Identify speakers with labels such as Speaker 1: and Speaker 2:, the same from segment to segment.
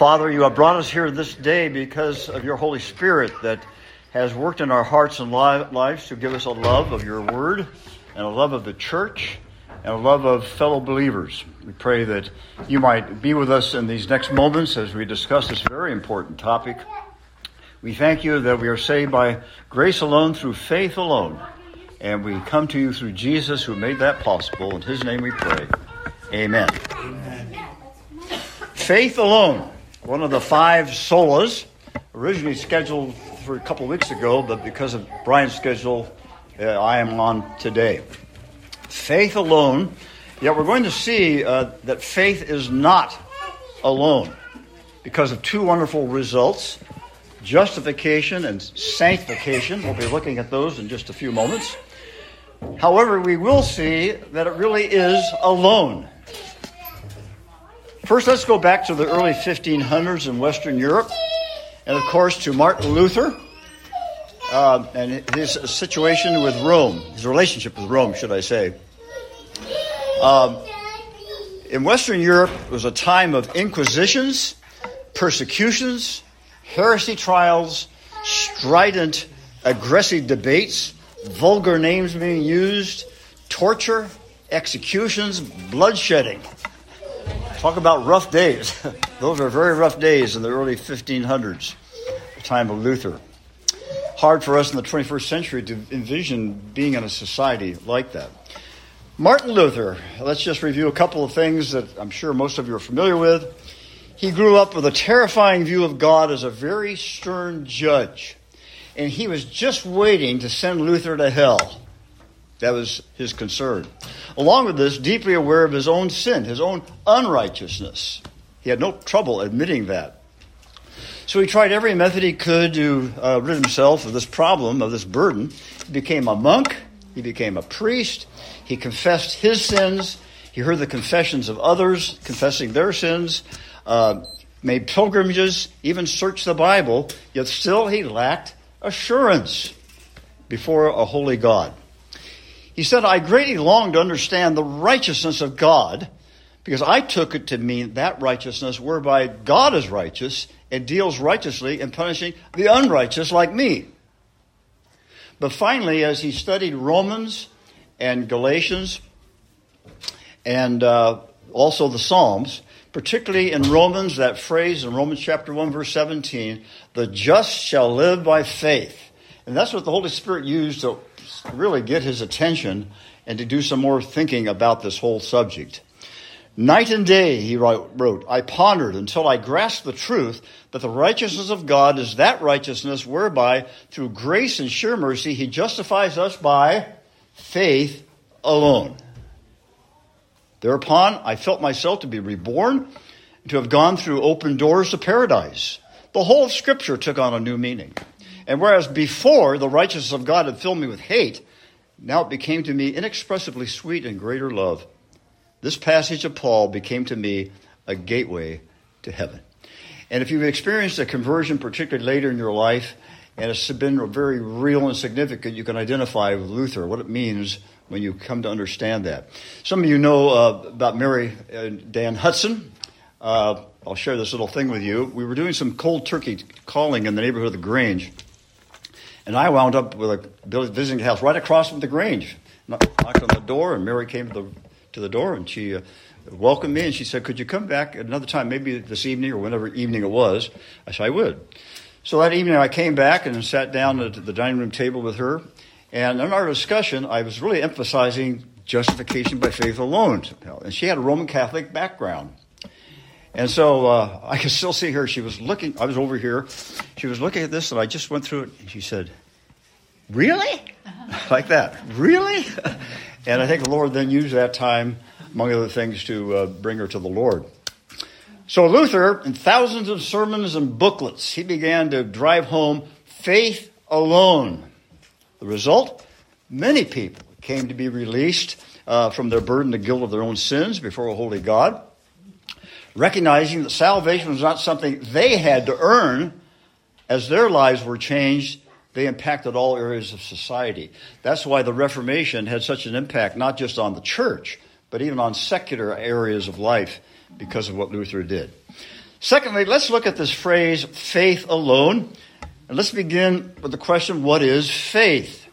Speaker 1: Father, you have brought us here this day because of your Holy Spirit that has worked in our hearts and lives to give us a love of your word and a love of the church and a love of fellow believers. We pray that you might be with us in these next moments as we discuss this very important topic. We thank you that we are saved by grace alone through faith alone. And we come to you through Jesus who made that possible. In his name we pray. Amen. Amen. Faith alone, one of the five solas, originally scheduled for a couple weeks ago, but because of Brian's schedule, uh, I am on today. Faith alone, yet we're going to see uh, that faith is not alone because of two wonderful results justification and sanctification. We'll be looking at those in just a few moments. However, we will see that it really is alone. First, let's go back to the early 1500s in Western Europe, and of course to Martin Luther uh, and his situation with Rome, his relationship with Rome, should I say. Um, in Western Europe, it was a time of inquisitions, persecutions, heresy trials, strident, aggressive debates, vulgar names being used, torture, executions, bloodshedding. Talk about rough days. Those are very rough days in the early 1500s, the time of Luther. Hard for us in the 21st century to envision being in a society like that. Martin Luther, let's just review a couple of things that I'm sure most of you are familiar with. He grew up with a terrifying view of God as a very stern judge. And he was just waiting to send Luther to hell. That was his concern. Along with this, deeply aware of his own sin, his own unrighteousness. He had no trouble admitting that. So he tried every method he could to uh, rid himself of this problem, of this burden. He became a monk, he became a priest, he confessed his sins, he heard the confessions of others confessing their sins, uh, made pilgrimages, even searched the Bible, yet still he lacked assurance before a holy God. He said, I greatly long to understand the righteousness of God because I took it to mean that righteousness whereby God is righteous and deals righteously in punishing the unrighteous like me. But finally, as he studied Romans and Galatians and uh, also the Psalms, particularly in Romans, that phrase in Romans chapter 1, verse 17, the just shall live by faith. And that's what the Holy Spirit used to really get his attention and to do some more thinking about this whole subject. Night and day, he wrote, I pondered until I grasped the truth that the righteousness of God is that righteousness whereby, through grace and sure mercy, he justifies us by faith alone. Thereupon, I felt myself to be reborn, to have gone through open doors to paradise. The whole of Scripture took on a new meaning. And whereas before the righteousness of God had filled me with hate, now it became to me inexpressibly sweet and greater love. This passage of Paul became to me a gateway to heaven. And if you've experienced a conversion, particularly later in your life, and it's been very real and significant, you can identify with Luther, what it means when you come to understand that. Some of you know uh, about Mary and Dan Hudson. Uh, I'll share this little thing with you. We were doing some cold turkey calling in the neighborhood of the Grange, and I wound up with a visiting house right across from the Grange. Knocked on the door, and Mary came to the to the door, and she uh, welcomed me, and she said, "Could you come back another time, maybe this evening or whenever evening it was?" I said, "I would." So that evening, I came back and sat down at the dining room table with her, and in our discussion, I was really emphasizing justification by faith alone. And she had a Roman Catholic background. And so uh, I could still see her. She was looking, I was over here. She was looking at this, and I just went through it. And she said, Really? like that. Really? and I think the Lord then used that time, among other things, to uh, bring her to the Lord. So Luther, in thousands of sermons and booklets, he began to drive home faith alone the result? Many people came to be released uh, from their burden, the guilt of their own sins before a holy God, recognizing that salvation was not something they had to earn. As their lives were changed, they impacted all areas of society. That's why the Reformation had such an impact, not just on the church, but even on secular areas of life because of what Luther did. Secondly, let's look at this phrase, faith alone. And let's begin with the question, what is faith?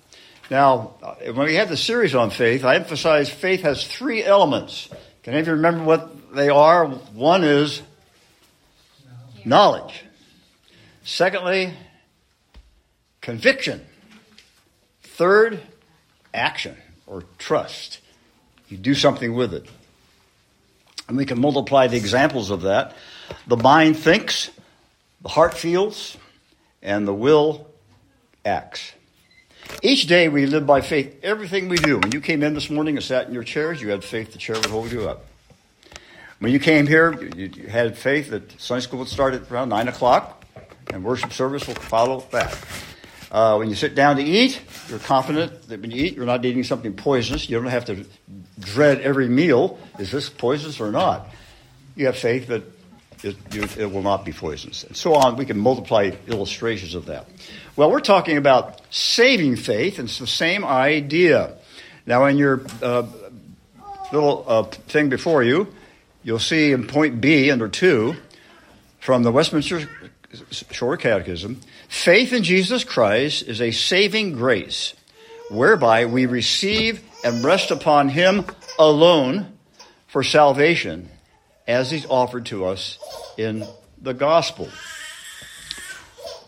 Speaker 1: Now, when we had the series on faith, I emphasized faith has three elements. Can any of you remember what they are? One is knowledge. Secondly, conviction. Third, action or trust. You do something with it. And we can multiply the examples of that. The mind thinks, the heart feels, and the will acts. Each day we live by faith. Everything we do. When you came in this morning and sat in your chairs, you had faith the chair would hold you up. When you came here, you had faith that Sunday school would start at around 9 o'clock and worship service will follow that. Uh, when you sit down to eat, you're confident that when you eat, you're not eating something poisonous. You don't have to dread every meal. Is this poisonous or not? You have faith that it, it, will not be poisonous. And so on. We can multiply illustrations of that. Well, we're talking about saving faith, and it's the same idea. Now, in your uh, little uh, thing before you, you'll see in point B under 2 from the Westminster Shorter Catechism faith in Jesus Christ is a saving grace whereby we receive and rest upon Him alone for salvation as He's offered to us in the gospel.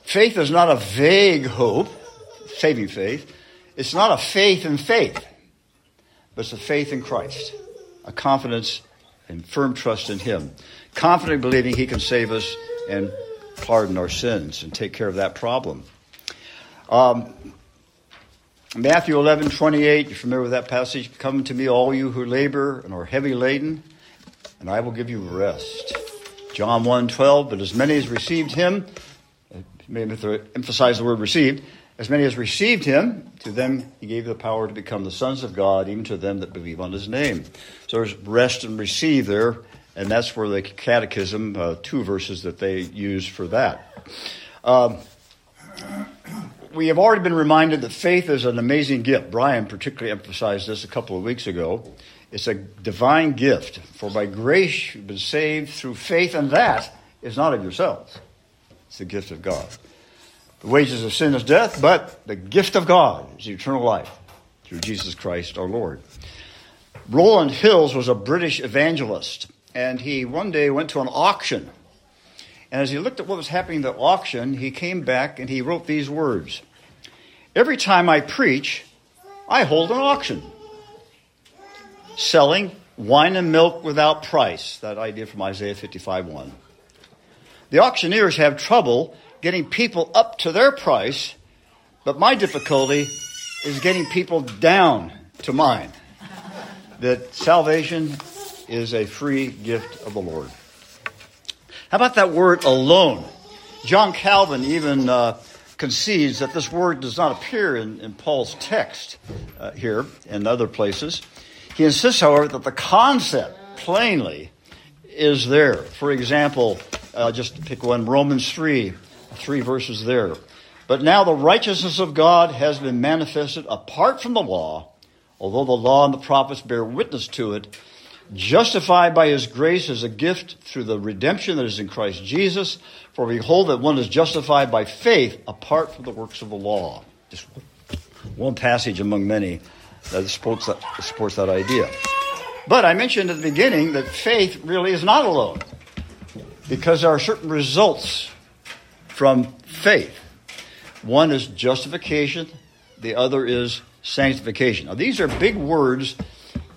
Speaker 1: Faith is not a vague hope, saving faith. It's not a faith in faith, but it's a faith in Christ, a confidence and firm trust in Him, confidently believing He can save us and pardon our sins and take care of that problem. Um, Matthew 11, 28, you're familiar with that passage? Come to me, all you who labor and are heavy laden, and I will give you rest. John 1, 12, but as many as received him, maybe emphasize the word received, as many as received him, to them he gave the power to become the sons of God, even to them that believe on his name. So there's rest and receive there and that's where the catechism, uh, two verses that they use for that. Um, we have already been reminded that faith is an amazing gift. Brian particularly emphasized this a couple of weeks ago. It's a divine gift, for by grace you've been saved through faith, and that is not of yourselves. It's the gift of God. The wages of sin is death, but the gift of God is eternal life through Jesus Christ our Lord. Rowland Hills was a British evangelist and he one day went to an auction. And as he looked at what was happening at the auction, he came back and he wrote these words Every time I preach, I hold an auction. Selling wine and milk without price. That idea from Isaiah 55 1. The auctioneers have trouble getting people up to their price, but my difficulty is getting people down to mine. That salvation is a free gift of the Lord. How about that word alone? John Calvin even uh, concedes that this word does not appear in, in Paul's text uh, here and other places. He insists, however, that the concept plainly is there. For example, uh, just to pick one, Romans 3, three verses there. But now the righteousness of God has been manifested apart from the law, although the law and the prophets bear witness to it justified by his grace as a gift through the redemption that is in Christ Jesus. For behold, that one is justified by faith apart from the works of the law. Just one passage among many that supports that, supports that idea. But I mentioned at the beginning that faith really is not alone because there are certain results from faith. One is justification, the other is sanctification. Now, these are big words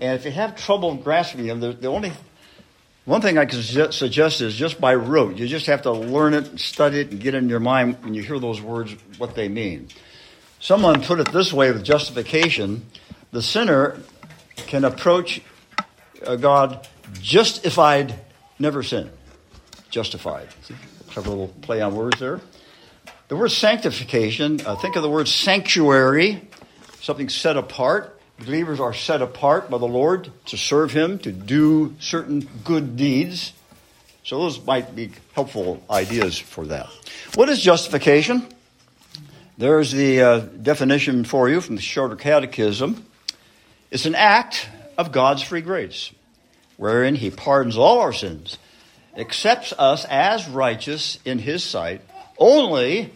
Speaker 1: and if you have trouble grasping them, the, the only one thing I can suggest is just by rote. You just have to learn it, study it, and get in your mind when you hear those words what they mean. Someone put it this way with justification the sinner can approach uh, God justified, never sin. Justified. See, clever little play on words there. The word sanctification, uh, think of the word sanctuary, something set apart. Believers are set apart by the Lord to serve Him, to do certain good deeds. So those might be helpful ideas for that. What is justification? There's the uh, definition for you from the Shorter Catechism. It's an act of God's free grace, wherein He pardons all our sins accepts us as righteous in his sight only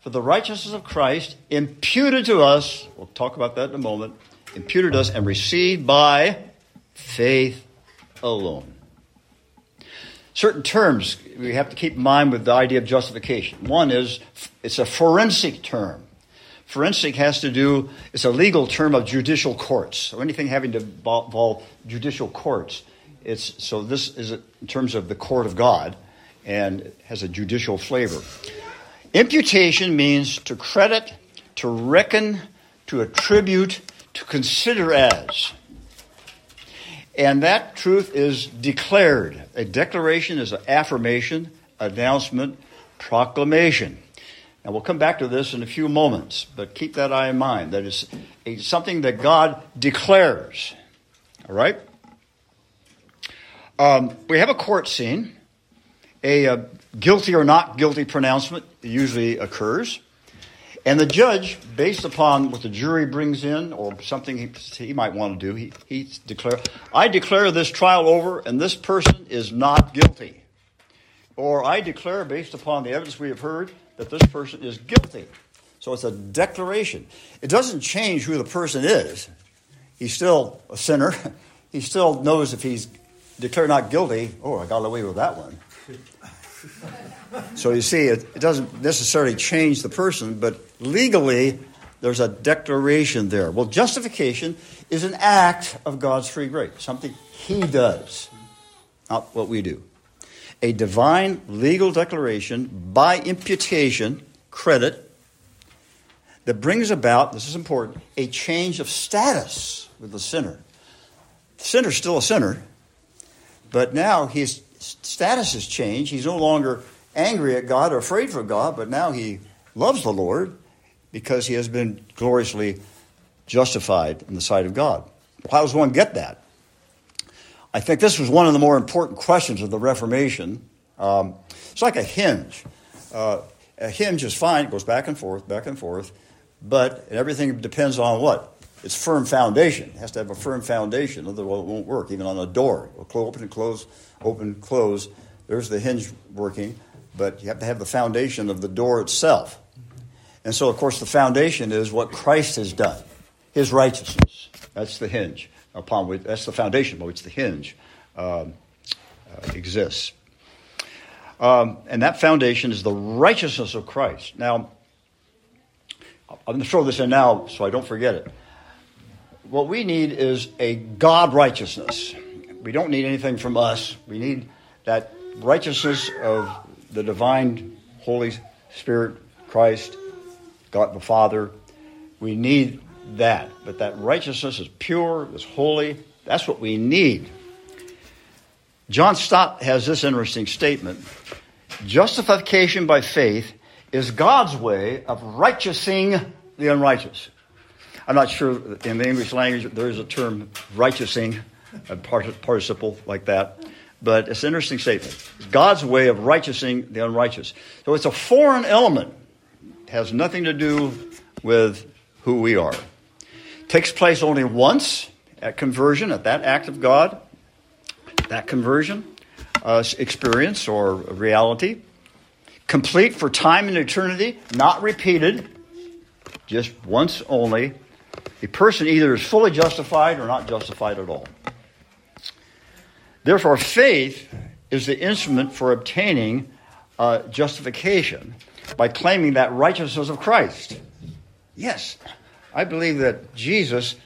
Speaker 1: for the righteousness of Christ imputed to us, we'll talk about that in a moment, imputed us and received by faith alone. Certain terms we have to keep in mind with the idea of justification. One is it's a forensic term. Forensic has to do, it's a legal term of judicial courts. So anything having to involve judicial courts. It's, so this is in terms of the court of God and has a judicial flavor. Imputation means to credit, to reckon, to attribute, to consider as. And that truth is declared. A declaration is an affirmation, announcement, proclamation. And we'll come back to this in a few moments, but keep that eye in mind. That is something that God declares. All right? Um, we have a court scene. A, a uh, guilty or not guilty pronouncement usually occurs. And the judge, based upon what the jury brings in or something he, he might want to do, he, he declare, I declare this trial over and this person is not guilty. Or I declare, based upon the evidence we have heard, that this person is guilty. So it's a declaration. It doesn't change who the person is. He's still a sinner. He still knows if he's declared not guilty, oh, I got away with that one. so you see, it, it doesn't necessarily change the person, but legally, there's a declaration there. Well, justification is an act of God's free grace, something He does, not what we do a divine legal declaration by imputation, credit, that brings about, this is important, a change of status with the sinner. The sinner's still a sinner, but now his status has changed. He's no longer angry at God or afraid for God, but now he loves the Lord because he has been gloriously justified in the sight of God. How does one get that? I think this was one of the more important questions of the Reformation. Um, it's like a hinge. Uh, a hinge is fine, it goes back and forth, back and forth, but everything depends on what? Its firm foundation. It has to have a firm foundation, otherwise it won't work. Even on a door, it'll open and close, open, close. There's the hinge working, but you have to have the foundation of the door itself. And so, of course, the foundation is what Christ has done, his righteousness. That's the hinge upon which, that's the foundation upon which the hinge um, uh, exists. Um, and that foundation is the righteousness of Christ. Now, I'm going to throw this in now so I don't forget it. What we need is a God righteousness. We don't need anything from us. We need that righteousness of the divine Holy Spirit, Christ, God the Father. We need that. But that righteousness is pure, is holy. That's what we need. John Stott has this interesting statement Justification by faith is God's way of righteousing the unrighteous. I'm not sure in the English language there is a term righteousing, a participle like that, but it's an interesting statement. God's way of righteousing the unrighteous. So it's a foreign element, has nothing to do with who we are takes place only once at conversion, at that act of God, that conversion uh, experience or reality. Complete for time and eternity, not repeated, just once only. A person either is fully justified or not justified at all. Therefore, faith is the instrument for obtaining uh, justification by claiming that righteousness of Christ. Yes, I believe that Jesus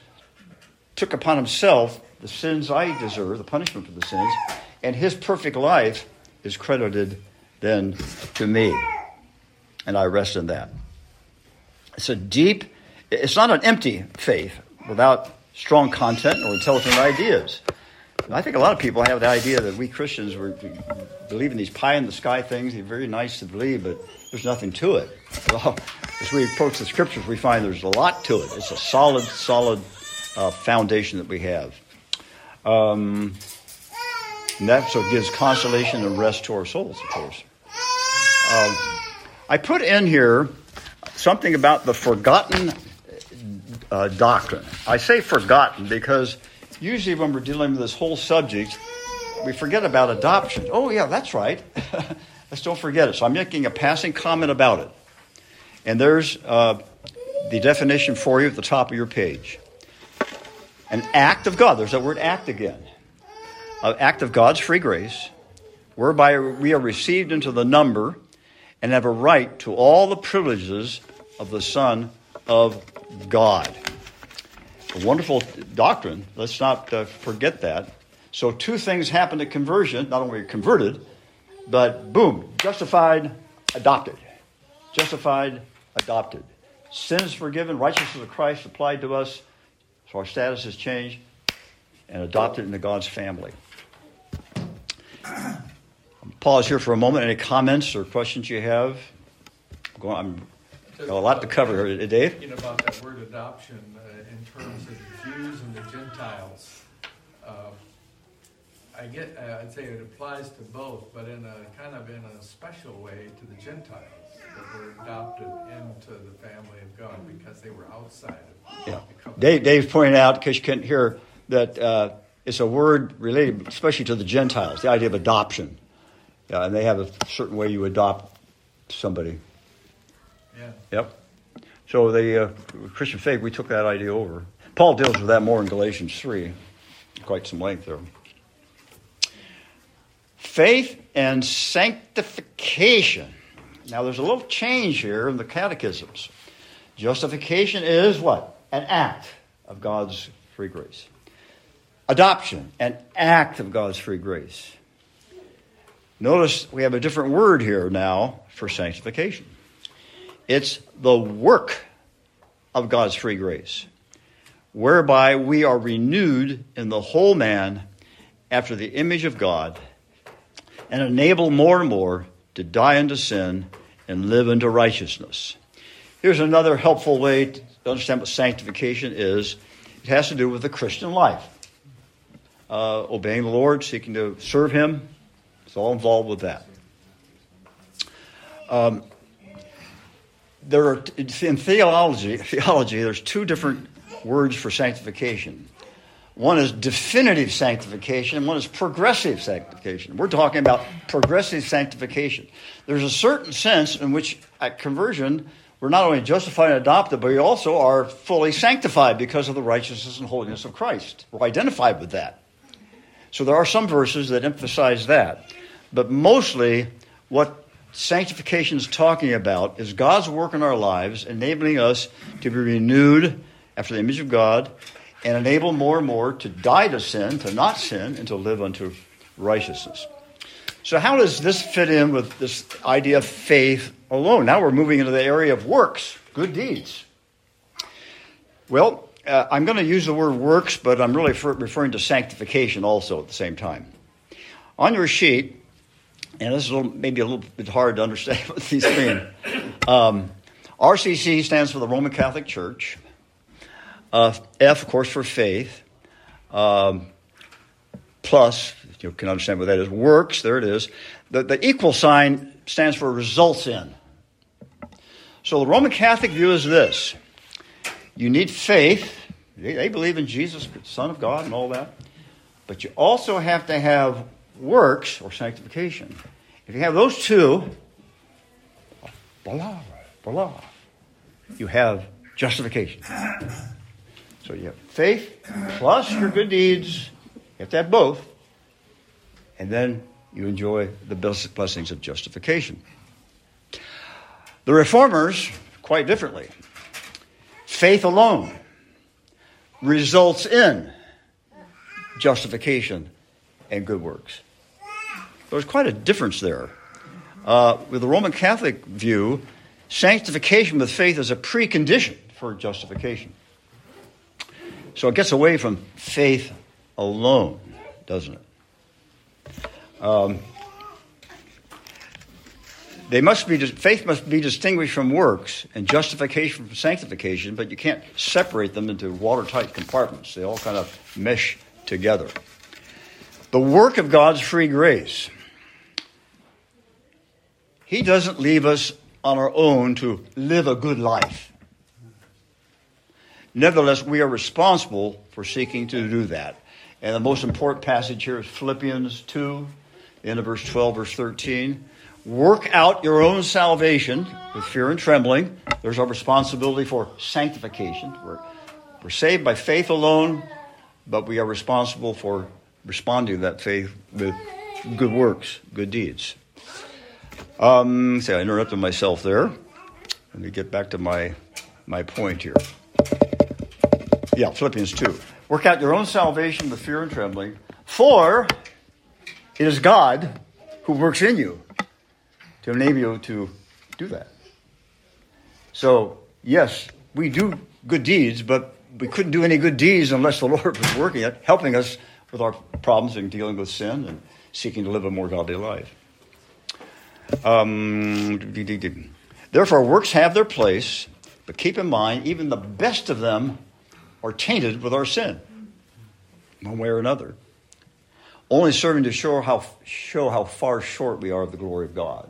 Speaker 1: took upon himself the sins I deserve, the punishment for the sins, and his perfect life is credited then to me. And I rest in that. It's a deep, it's not an empty faith without strong content or intelligent ideas. I think a lot of people have the idea that we Christians we believe in these pie in the sky things. They're very nice to believe, but there's nothing to it. Well, as we approach the scriptures, we find there's a lot to it. It's a solid, solid uh, foundation that we have. Um, and that's what gives consolation and rest to our souls, of course. Um, I put in here something about the forgotten uh, doctrine. I say forgotten because usually when we're dealing with this whole subject, we forget about adoption. Oh, yeah, that's right. Let's don't forget it. So I'm making a passing comment about it. And there's uh, the definition for you at the top of your page. An act of God. There's that word act again. An act of God's free grace, whereby we are received into the number and have a right to all the privileges of the Son of God. A wonderful doctrine. Let's not uh, forget that. So, two things happen at conversion. Not only are converted, but boom, justified, adopted. Justified, adopted. Sins forgiven, righteousness of Christ applied to us, so our status has changed, and adopted into God's family. Pause here for a moment. Any comments or questions you have? I'm got a lot to cover here, Dave.
Speaker 2: Thinking about that word adoption uh, in terms of the Jews and the Gentiles. Uh, I get, uh, I'd say it applies to both, but in a kind of in a special way to the Gentiles that were adopted into the family of God because they were outside of
Speaker 1: yeah. Dave, Dave's pointing out, because you couldn't hear, that uh, it's a word related especially to the Gentiles, the idea of adoption. Yeah, and they have a certain way you adopt somebody.
Speaker 2: Yeah.
Speaker 1: Yep. So the uh, Christian faith, we took that idea over. Paul deals with that more in Galatians 3, quite some length there. Faith and sanctification. Now, there's a little change here in the catechisms. Justification is what? An act of God's free grace. Adoption, an act of God's free grace. Notice we have a different word here now for sanctification. It's the work of God's free grace, whereby we are renewed in the whole man after the image of God and enable more and more to die unto sin and live unto righteousness. Here's another helpful way to understand what sanctification is it has to do with the Christian life. Uh, obeying the Lord, seeking to serve Him, it's all involved with that. Um, there are in theology, theology, there's two different words for sanctification. One is definitive sanctification, and one is progressive sanctification. We're talking about progressive sanctification. There's a certain sense in which at conversion, we're not only justified and adopted, but we also are fully sanctified because of the righteousness and holiness of Christ. We're identified with that. So there are some verses that emphasize that. But mostly, what sanctification is talking about is God's work in our lives, enabling us to be renewed after the image of God and enable more and more to die to sin, to not sin, and to live unto righteousness. So, how does this fit in with this idea of faith alone? Now we're moving into the area of works, good deeds. Well, uh, I'm going to use the word works, but I'm really referring to sanctification also at the same time. On your sheet, and this is a little, maybe a little bit hard to understand what these mean. Um, RCC stands for the Roman Catholic Church. Uh, F, of course, for faith. Um, plus, you can understand what that is. Works, there it is. The, the equal sign stands for results in. So the Roman Catholic view is this you need faith. They, they believe in Jesus, Son of God, and all that. But you also have to have works or sanctification. If you have those two, voila, voila, you have justification. So you have faith plus your good deeds. You have to have both. And then you enjoy the blessings of justification. The reformers, quite differently. Faith alone results in justification and good works. There's quite a difference there. Uh, with the Roman Catholic view, sanctification with faith is a precondition for justification. So it gets away from faith alone, doesn't it? Um, they must be faith must be distinguished from works and justification from sanctification, but you can't separate them into watertight compartments. They all kind of mesh together. The work of God's free grace. He doesn't leave us on our own to live a good life. Nevertheless, we are responsible for seeking to do that. And the most important passage here is Philippians 2, end of verse 12, verse 13. Work out your own salvation with fear and trembling. There's our responsibility for sanctification. We're, we're saved by faith alone, but we are responsible for responding to that faith with good works, good deeds. Um, see, I interrupted myself there. Let me get back to my, my point here. Yeah, Philippians 2. Work out your own salvation with fear and trembling, for it is God who works in you to enable you to do that. So, yes, we do good deeds, but we couldn't do any good deeds unless the Lord was working it, helping us with our problems and dealing with sin and seeking to live a more godly life. Um, therefore, works have their place, but keep in mind, even the best of them are tainted with our sin, one way or another, only serving to show how, show how far short we are of the glory of God.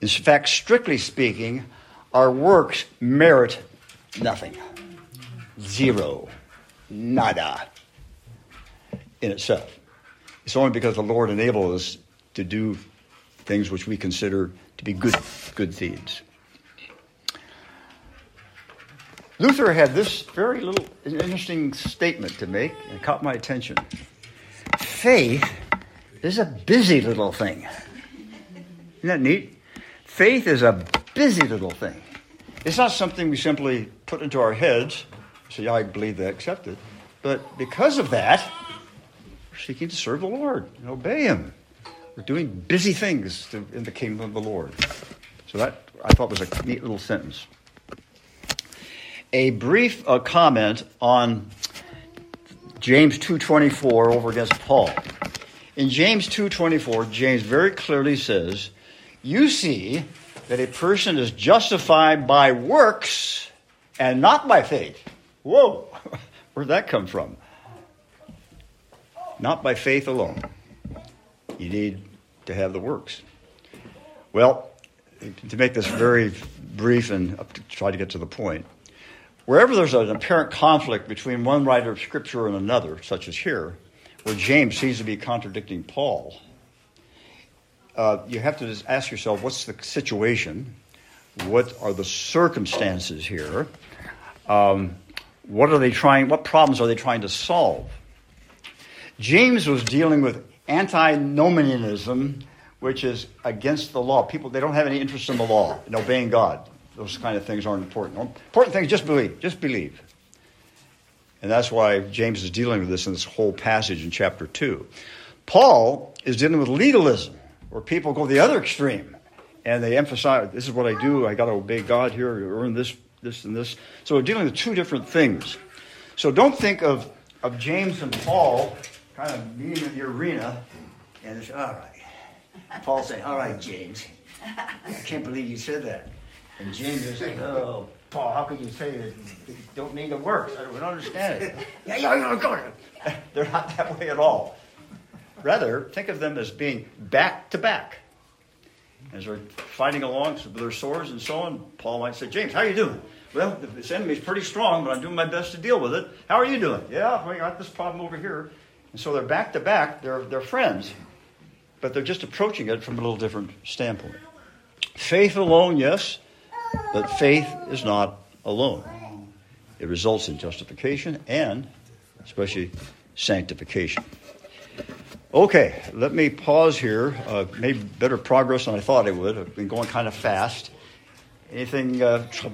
Speaker 1: In fact, strictly speaking, our works merit nothing. Zero. Nada. In itself. It's only because the Lord enabled us to do things which we consider to be good, good deeds. Luther had this very little interesting statement to make and caught my attention. Faith is a busy little thing. Isn't that neat? Faith is a busy little thing. It's not something we simply put into our heads, say, I believe that, accept it. But because of that, we're seeking to serve the Lord and obey Him. We're doing busy things to, in the kingdom of the Lord. So that I thought was a neat little sentence. A brief uh, comment on James 2:24 over against Paul. In James 2:24, James very clearly says, "You see that a person is justified by works and not by faith." Whoa. Where'd that come from? Not by faith alone. You need to have the works. Well, to make this very brief and try to get to the point, wherever there's an apparent conflict between one writer of Scripture and another, such as here, where James seems to be contradicting Paul, uh, you have to just ask yourself what's the situation? What are the circumstances here? Um, what are they trying? What problems are they trying to solve? James was dealing with antinomianism, which is against the law. People they don't have any interest in the law in obeying God. Those kind of things aren't important. Important thing is just believe. Just believe. And that's why James is dealing with this in this whole passage in chapter two. Paul is dealing with legalism, where people go the other extreme and they emphasize this is what I do. I got to obey God here, earn this, this, and this. So we're dealing with two different things. So don't think of, of James and Paul kind of meeting in the arena, and it's all right. Paul saying, "All right, James, I can't believe you said that." And James is saying, "Oh, Paul, how could you say that? You don't need the works. I don't understand it." yeah, yeah, yeah. They're not that way at all. Rather, think of them as being back to back. As they're fighting along with their swords and so on, Paul might say, James, how are you doing? Well, this enemy's pretty strong, but I'm doing my best to deal with it. How are you doing? Yeah, we got this problem over here. And so they're back to back, they're, they're friends, but they're just approaching it from a little different standpoint. Faith alone, yes, but faith is not alone. It results in justification and especially sanctification. Okay, let me pause here. Uh, made better progress than I thought I would. I've been going kind of fast. Anything uh, tr-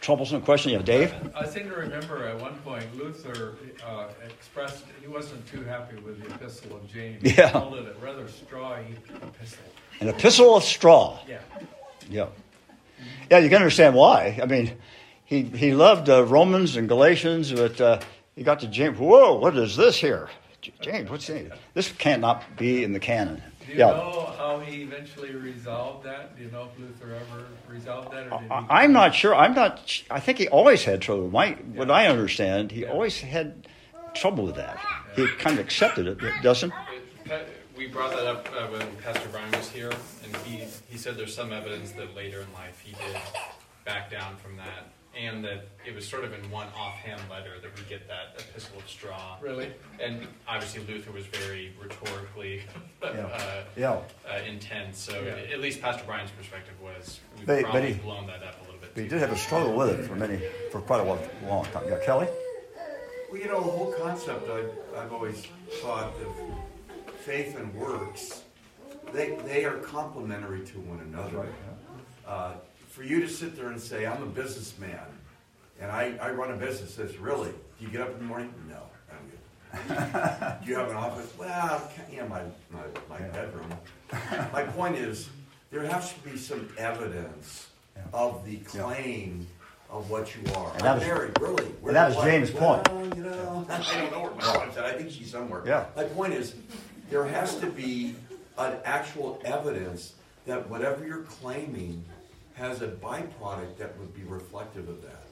Speaker 1: troublesome question? Yeah, Dave?
Speaker 2: I seem to remember at one point Luther uh, expressed he wasn't too happy with the Epistle of James.
Speaker 1: Yeah.
Speaker 2: He called it a rather strawy epistle.
Speaker 1: An epistle of straw.
Speaker 2: Yeah.
Speaker 1: Yeah. Yeah, you can understand why. I mean, he, he loved uh, Romans and Galatians, but uh, he got to James. Whoa, what is this here? James, what's this? This cannot be in the canon.
Speaker 2: Do you
Speaker 1: yeah.
Speaker 2: know how he eventually resolved that? Do you know if Luther ever resolved that? Or did he
Speaker 1: I, am not sure. I'm not. I think he always had trouble. My, what I understand, he
Speaker 2: Yeah.
Speaker 1: always had trouble with that. He kind of accepted it, doesn't?
Speaker 3: Pa- We brought that up uh, when Pastor Brian was here, and he, he said there's some evidence that later in life he did back down from that and that it was sort of in one offhand letter that we get that epistle of straw.
Speaker 2: Really?
Speaker 3: And obviously Luther was very rhetorically
Speaker 1: Yeah.
Speaker 3: uh,
Speaker 1: Yeah.
Speaker 3: uh, intense. So
Speaker 2: Yeah.
Speaker 3: at least Pastor Brian's perspective was we've
Speaker 1: But- but
Speaker 3: probably
Speaker 1: he-
Speaker 3: blown that up a little bit.
Speaker 1: But he did have a struggle with it for many, for quite a long, long time. Yeah, Kelly?
Speaker 4: Well, you know, the whole concept, I've, I've always thought of faith and works, they, they are complementary to one another. Uh, for you to sit there and say, I'm a businessman, and I, I run a business, says, really? Do you get up in the morning? No, Do you have an office? Well, yeah, my, my, my bedroom. My point is, there has to be some evidence
Speaker 1: Yeah.
Speaker 4: of the claim of what you are.
Speaker 1: And that
Speaker 4: I'm
Speaker 1: was-
Speaker 4: married, really?
Speaker 1: That was? James' point.
Speaker 4: You know, I don't know where my wife's at. I think she's somewhere.
Speaker 1: Yeah.
Speaker 4: My point is, there has to be an actual evidence that whatever you're claiming has a byproduct that would be reflective of that.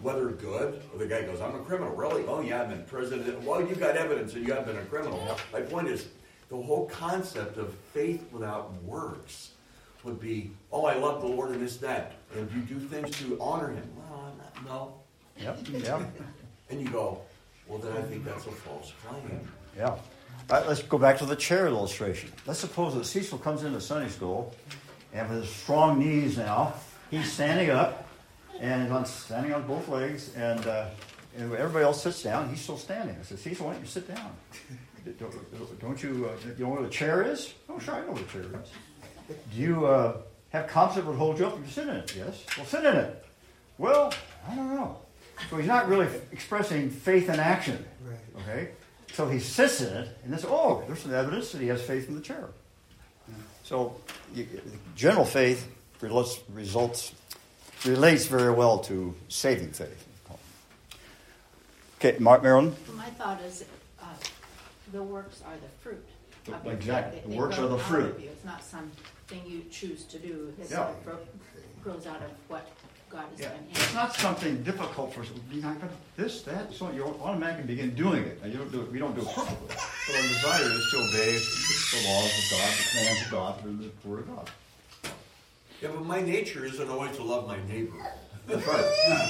Speaker 4: Whether good, or the guy goes, I'm a criminal. Really? Oh, yeah, I've been in prison. Well, you've got evidence that you have been a criminal. My point is, the whole concept of faith without works would be, oh, I love the Lord and this, that. And you do things to honor Him. Well, I'm not- no.
Speaker 1: Yep, yeah,
Speaker 4: And you go, well, then I think that's a false claim.
Speaker 1: yeah. Right, let's go back to the chair illustration. Let's suppose that Cecil comes into Sunday school, and with his strong knees now, he's standing up, and he's on, standing on both legs, and, uh, and everybody else sits down, he's still standing. I said, Cecil, why don't you sit down? Don't, don't you, uh, you know where the chair is? Oh, sure, I know where the chair is. Do you uh, have confidence that would hold you up if you sit in it? Yes. Well, sit in it. Well, I don't know. So he's not really expressing faith in action.
Speaker 5: Right.
Speaker 1: Okay? So he sits in it, and this, oh, there's some evidence that he has faith in the chair. So you, general faith results, results relates very well to saving faith. Okay, Mark Marilyn?
Speaker 6: My thought is, uh, the works are the fruit. of
Speaker 1: Exactly.
Speaker 6: faith.
Speaker 1: The
Speaker 6: They
Speaker 1: works are the fruit.
Speaker 6: It's not something you choose to do. It
Speaker 1: Yeah.
Speaker 6: grows out of what God has
Speaker 1: Yeah,
Speaker 6: done.
Speaker 1: it's not something difficult for us. You're not this, that, so you automatically begin doing it. Now, you don't do it, we don't do it perfectly. But our desire is to obey the laws of God, the commands of God, through the Word of God.
Speaker 4: Yeah, but my nature isn't always to love my neighbor.
Speaker 1: That's right.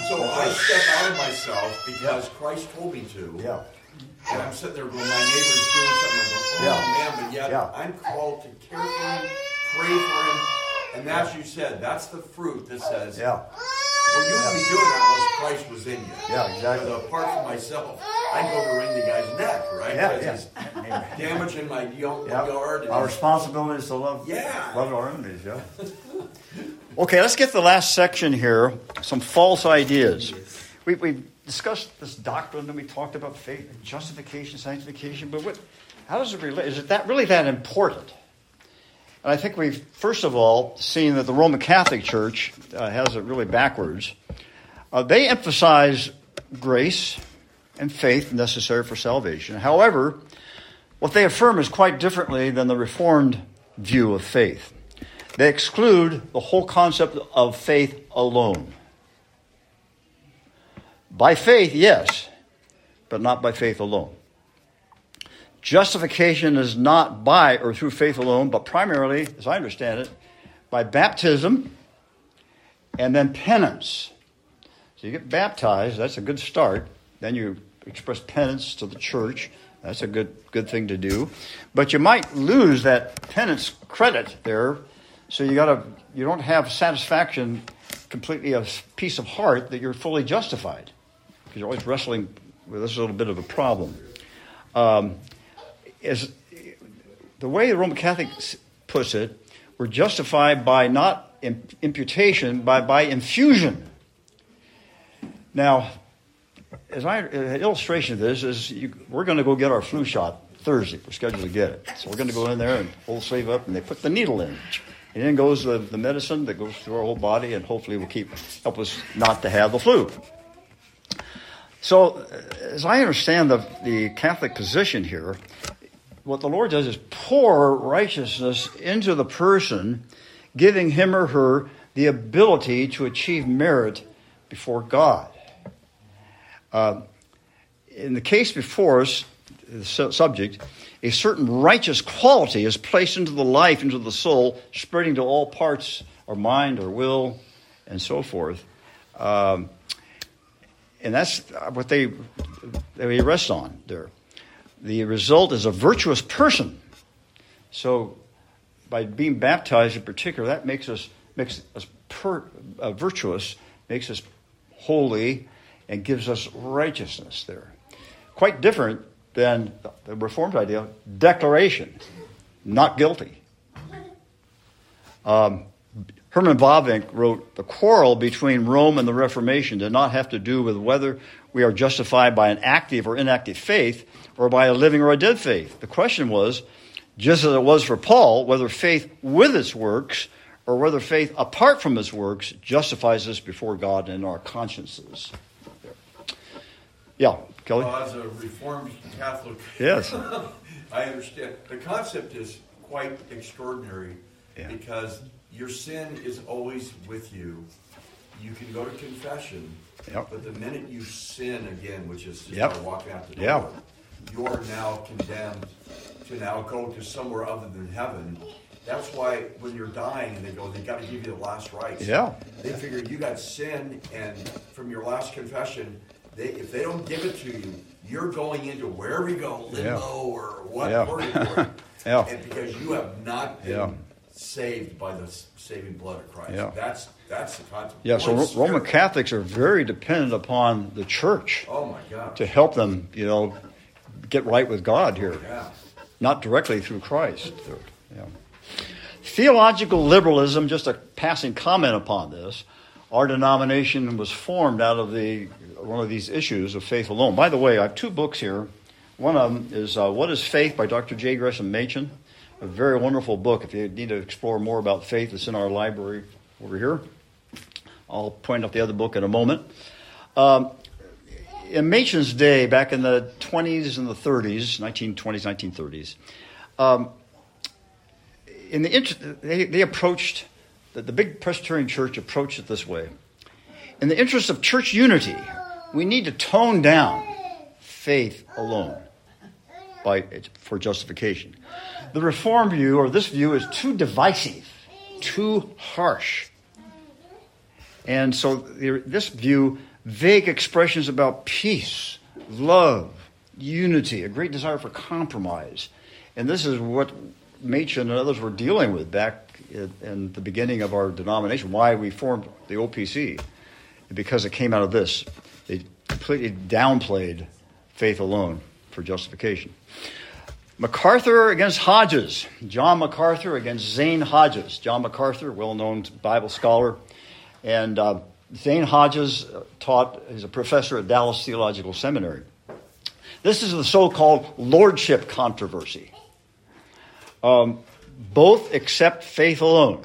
Speaker 4: So I step out of myself because Christ told me to.
Speaker 1: Yeah.
Speaker 4: And I'm sitting there going, my neighbor's doing something. I go, oh
Speaker 1: Yeah.
Speaker 4: man, but yet
Speaker 1: Yeah.
Speaker 4: I'm called to care for him, pray for him. And as you said, that's the fruit that says,
Speaker 1: Yeah.
Speaker 4: well, you wouldn't be doing that unless Christ was in you.
Speaker 1: Yeah, exactly.
Speaker 4: Because apart from myself, I'd go to wring the guy's neck, right?
Speaker 1: Yeah,
Speaker 4: Because
Speaker 1: yeah.
Speaker 4: he's damaging my young
Speaker 1: Yeah.
Speaker 4: yard. and
Speaker 1: Our responsibility is to love,
Speaker 4: Yeah.
Speaker 1: love our enemies, yeah. Okay, let's get the last section here some false ideas. We, we've discussed this doctrine and we talked about faith, justification, sanctification, but what, how does it relate? Is it that really that important? And I think we've, first of all, seen that the Roman Catholic Church uh, has it really backwards. Uh, they emphasize grace and faith necessary for salvation. However, what they affirm is quite differently than the Reformed view of faith. They exclude the whole concept of faith alone. By faith, yes, but not by faith alone. Justification is not by or through faith alone, but primarily, as I understand it, by baptism and then penance. So you get baptized, that's a good start. Then you express penance to the church. That's a good good thing to do. But you might lose that penance credit there. So you gotta you don't have satisfaction completely a peace of heart that you're fully justified. Because you're always wrestling with this little bit of a problem. Um, is the way the Roman Catholic puts it, we're justified by not imputation, by by infusion. Now, as I uh, an illustration of this is, you, we're going to go get our flu shot Thursday. We're scheduled to get it, so we're going to go in there and hold sleeve up, and they put the needle in, and then goes the, the medicine that goes through our whole body, and hopefully will keep help us not to have the flu. So, uh, as I understand the, the Catholic position here, what the Lord does is pour righteousness into the person, giving him or her the ability to achieve merit before God. Uh, in the case before us, the subject, a certain righteous quality is placed into the life, into the soul, spreading to all parts, or mind, or will, and so forth. Um, and that's what they, they rest on there. The result is a virtuous person. So, by being baptized in particular, that makes us makes us per, uh, virtuous, makes us holy, and gives us righteousness. There, quite different than the Reformed idea. Declaration, not guilty. Um, Herman Bavinck wrote, The quarrel between Rome and the Reformation did not have to do with whether we are justified by an active or inactive faith or by a living or a dead faith. The question was, just as it was for Paul, whether faith with its works or whether faith apart from its works justifies us before God and our consciences. Yeah, Kelly?
Speaker 4: Well, as a Reformed Catholic,
Speaker 1: Yes.
Speaker 4: I understand. The concept is quite extraordinary
Speaker 1: Yeah.
Speaker 4: because your sin is always with you. You can go to confession,
Speaker 1: Yep.
Speaker 4: but the minute you sin again, which is just
Speaker 1: Yep.
Speaker 4: walking out the door, you're now condemned to now go to somewhere other than heaven. That's why when you're dying, they go, they got to give you the last rites.
Speaker 1: Yeah.
Speaker 4: They figure you got sin, and from your last confession, they if they don't give it to you, you're going into wherever you go, limbo
Speaker 1: Yeah.
Speaker 4: or what
Speaker 1: Yeah.
Speaker 4: purgatory.
Speaker 1: Yeah.
Speaker 4: And because you have not been
Speaker 1: Yeah.
Speaker 4: Saved by the saving blood of Christ.
Speaker 1: Yeah.
Speaker 4: That's that's the concept.
Speaker 1: Yeah, so Ro- Roman Catholics are very dependent upon the church
Speaker 4: Oh my God.
Speaker 1: to help them, you know, get right with God here,
Speaker 4: Yeah.
Speaker 1: not directly through Christ. Yeah. Theological liberalism, just a passing comment upon this, our denomination was formed out of the one of these issues of faith alone. By the way, I have two books here. One of them is uh, What is Faith by Dr. J. Gresham Machen. A very wonderful book. If you need to explore more about faith, it's in our library over here. I'll point out the other book in a moment. Um, in Machen's day, back in the 20s and the 30s, 1920s, 1930s, um, in the inter- they, they approached, the, the big Presbyterian church approached it this way. In the interest of church unity, we need to tone down faith alone by, for justification. The Reform view, or this view, is too divisive, too harsh. And so this view, vague expressions about peace, love, unity, a great desire for compromise. And this is what Machen and others were dealing with back in, the beginning of our denomination, why we formed the OPC, because it came out of this. They completely downplayed faith alone for justification. MacArthur against Hodges. John MacArthur against Zane Hodges. John MacArthur, well known Bible scholar. And uh, Zane Hodges uh, taught, he's a professor at Dallas Theological Seminary. This is the so called lordship controversy. Um, both accept faith alone.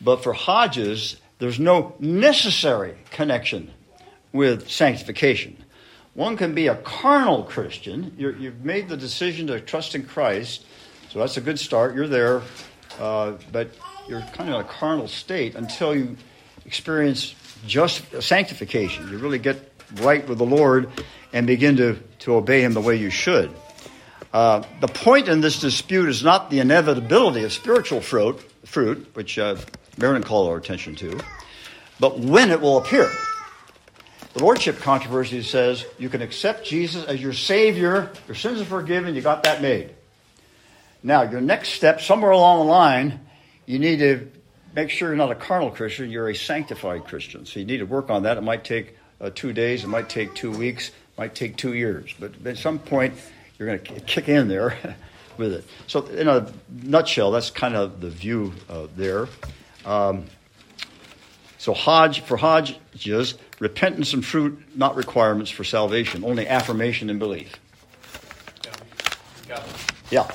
Speaker 1: But for Hodges, there's no necessary connection with sanctification. One can be a carnal Christian. you have made the decision to trust in Christ, so that's a good start. You're there, uh, but you're kind of in a carnal state until you experience just sanctification. You really get right with the Lord and begin to, to obey Him the way you should. Uh, the point in this dispute is not the inevitability of spiritual fruit, fruit which uh, Marilyn called our attention to, but when it will appear. The Lordship controversy says you can accept Jesus as your Savior, your sins are forgiven, you got that made. Now, your next step, somewhere along the line, you need to make sure you're not a carnal Christian, you're a sanctified Christian. So you need to work on that. It might take uh, two days, it might take two weeks, it might take two years. But at some point, you're going to kick in there with it. So, in a nutshell, that's kind of the view uh, there. Um, so, Hodge, for Hodges, repentance and fruit, not requirements for salvation, only affirmation and belief.
Speaker 3: Yeah.
Speaker 1: Yeah.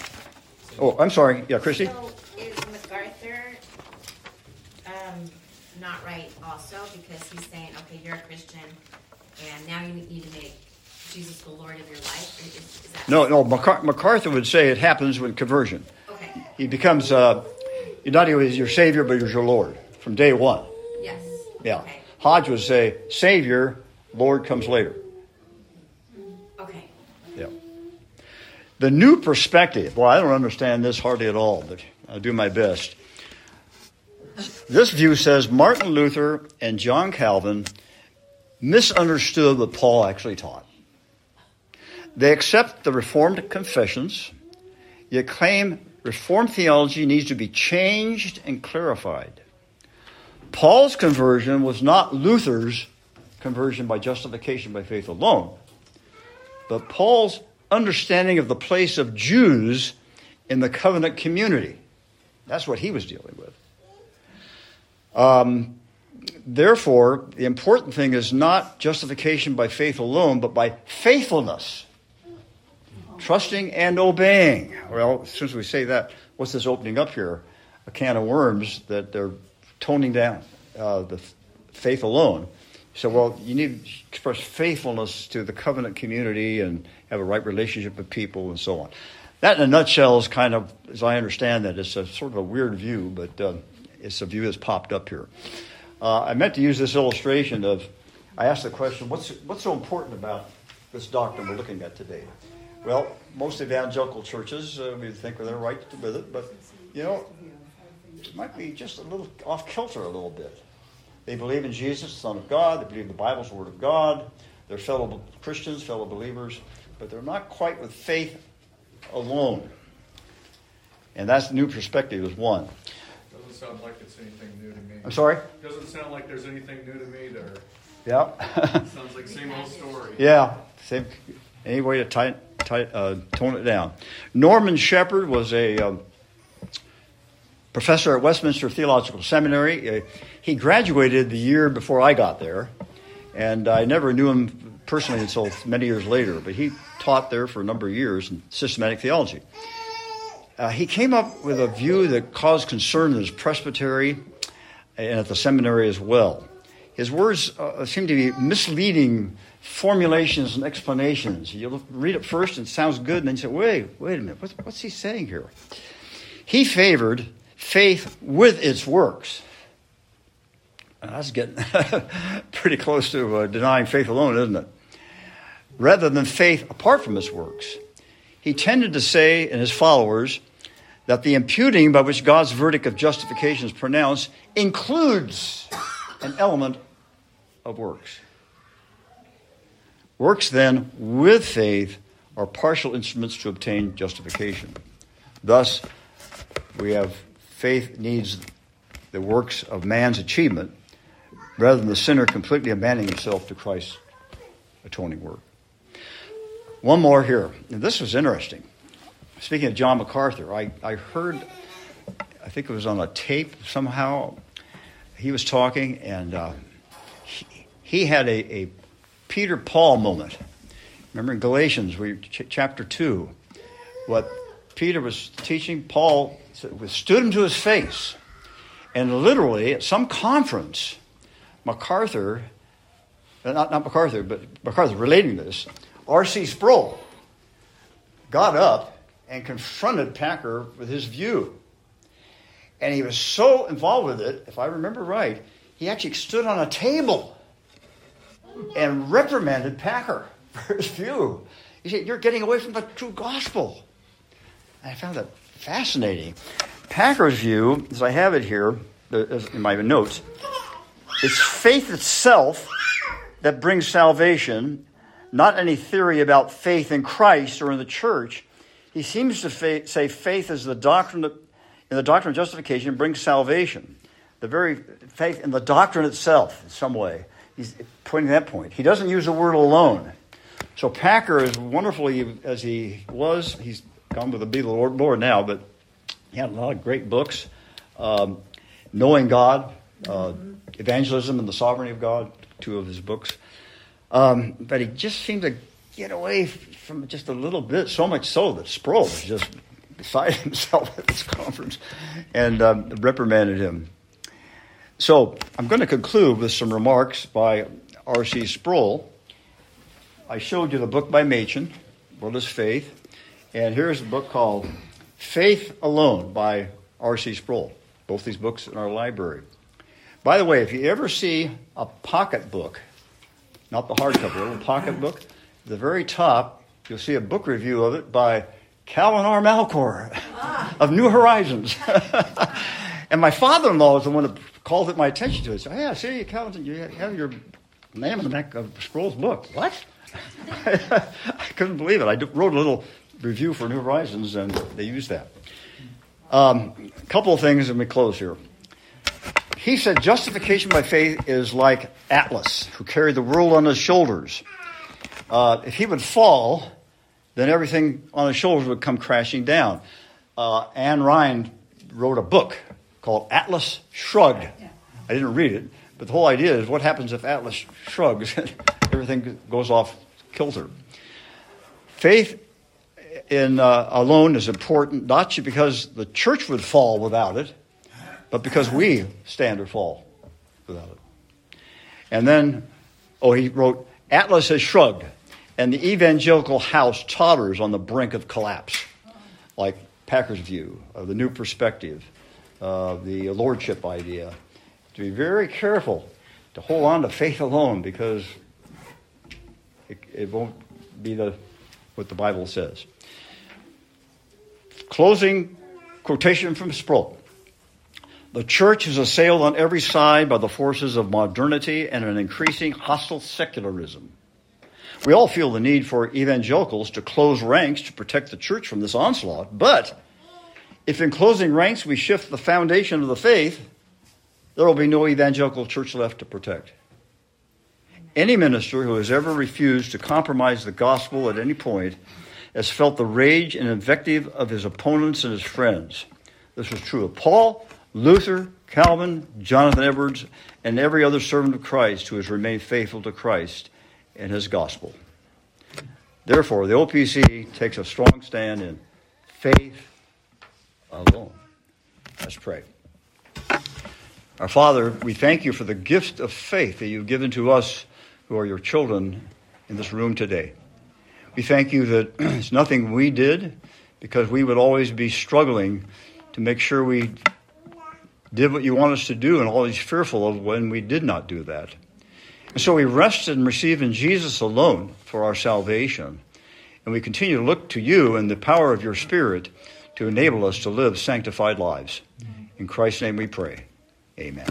Speaker 1: Oh, I'm sorry. Yeah, Christy?
Speaker 5: So is MacArthur um, not right also because he's saying, okay, you're a Christian, and now you need to make Jesus the Lord of your life? Is, is
Speaker 1: No, no. MacAr- MacArthur would say it happens with conversion.
Speaker 5: Okay.
Speaker 1: He becomes uh, not only your Savior, but he's your Lord from day one.
Speaker 5: Yes.
Speaker 1: Yeah.
Speaker 5: Okay.
Speaker 1: Hodge would say Savior, Lord comes later.
Speaker 5: Okay.
Speaker 1: Yeah. The new perspective, well, I don't understand this hardly at all, but I'll do my best. This view says Martin Luther and John Calvin misunderstood what Paul actually taught. They accept the Reformed confessions, yet claim Reformed theology needs to be changed and clarified. Paul's conversion was not Luther's conversion by justification by faith alone, but Paul's understanding of the place of Jews in the covenant community. That's what he was dealing with. Um, therefore, the important thing is not justification by faith alone, but by faithfulness. Trusting and obeying. Well, since we say that, what's this opening up here? A can of worms that they're toning down uh, the faith alone. So, well, you need to express faithfulness to the covenant community and have a right relationship with people and so on. That, in a nutshell, is kind of, as I understand that, it's a sort of a weird view, but uh, it's a view that's popped up here. Uh, I meant to use this illustration of, I asked the question, what's, what's so important about this doctrine we're looking at today? Well, most evangelical churches, uh, we think they're right with it, but, you know, might be just a little off kilter a little bit. They believe in Jesus, the Son of God. They believe the Bible's the Word of God. They're fellow Christians, fellow believers, but they're not quite with faith alone. And that's new perspective is one.
Speaker 2: Doesn't sound like it's anything new to me.
Speaker 1: I'm sorry?
Speaker 2: Doesn't sound like there's anything new to me there.
Speaker 1: Yeah.
Speaker 2: Sounds like same old story.
Speaker 1: yeah. Same. Any way to tight, tight, uh, tone it down. Norman Shepherd was a um, professor at Westminster Theological Seminary. Uh, he graduated the year before I got there, and I never knew him personally until many years later, but he taught there for a number of years in systematic theology. Uh, he came up with a view that caused concern in his presbytery and at the seminary as well. His words uh, seem to be misleading formulations and explanations. You read it first and it sounds good, and then you say, wait, wait a minute, what's, what's he saying here? He favored faith with its works. that's getting pretty close to uh, denying faith alone, isn't it? Rather than faith apart from its works. He tended to say in his followers that the imputing by which God's verdict of justification is pronounced includes an element of works. Works, then, with faith, are partial instruments to obtain justification. Thus, we have faith needs the works of man's achievement rather than the sinner completely abandoning himself to Christ's atoning work. One more here. And this was interesting. Speaking of John MacArthur, I, I heard, I think it was on a tape somehow, he was talking, and uh, he, he, had a, a, Peter Paul moment. Remember in Galatians, we, ch- chapter 2, what Peter was teaching, Paul stood him to his face. And literally, at some conference, MacArthur, uh, not, not MacArthur, but MacArthur relating this, R.C. Sproul got up and confronted Packer with his view. And he was so involved with it, if I remember right, he actually stood on a table and reprimanded Packer for his view. He said, You're getting away from the true gospel. And I found that fascinating. Packer's view, as I have it here uh, in my notes, it's faith itself that brings salvation, not any theory about faith in Christ or in the church. He seems to fa- say faith is the doctrine that, in the doctrine of justification brings salvation. The very faith in the doctrine itself, in some way. He's pointing that point. He doesn't use the word alone. So Packer, as wonderfully as he was, he's gone with the be the Lord, Lord now, but he had a lot of great books. Um, Knowing God, uh, Evangelism and the Sovereignty of God, two of his books. Um, but he just seemed to get away from just a little bit, so much so that Sproul was just beside himself at this conference and um, reprimanded him. So I'm going to conclude with some remarks by R.C. Sproul. I showed you the book by Machen, What is Faith? And here's a book called Faith Alone by R.C. Sproul. Both these books in our library. By the way, if you ever see a pocket book, not the hardcover, a little pocket book, at the very top, you'll see a book review of it by Calvin R. Malcor of New Horizons. and my father-in-law was the one that called it my attention to it. So, yeah, see, Calvin, you have your name on the back of Sproul's book. What? I couldn't believe it. I wrote a little review for New Horizons, and they used that. Um, a couple of things, and we close here. He said justification by faith is like Atlas, who carried the world on his shoulders. Uh, if he would fall, then everything on his shoulders would come crashing down. Uh, Ayn Rand wrote a book called Atlas Shrugged. I didn't read it, but the whole idea is what happens if Atlas shrugs? everything goes off kilter. Faith in uh, alone is important, not because the church would fall without it, but because we stand or fall without it. And then, oh, he wrote, Atlas has shrugged, and the evangelical house totters on the brink of collapse, like Packer's view of the new perspective, uh, the lordship idea. To be very careful to hold on to faith alone because it, it won't be the, what the Bible says. Closing quotation from Sproul. The church is assailed on every side by the forces of modernity and an increasing hostile secularism. We all feel the need for evangelicals to close ranks to protect the church from this onslaught, but if in closing ranks we shift the foundation of the faith, there will be no evangelical church left to protect. Any minister who has ever refused to compromise the gospel at any point has felt the rage and invective of his opponents and his friends. This was true of Paul, Luther, Calvin, Jonathan Edwards, and every other servant of Christ who has remained faithful to Christ and his gospel. Therefore, the OPC takes a strong stand in faith alone. Let's pray. Our Father, we thank you for the gift of faith that you've given to us who are your children in this room today. We thank you that it's nothing we did because we would always be struggling to make sure we did what you want us to do and always fearful of when we did not do that. And so we rested and received in Jesus alone for our salvation. And we continue to look to you and the power of your Spirit to enable us to live sanctified lives. In Christ's name we pray. Amen.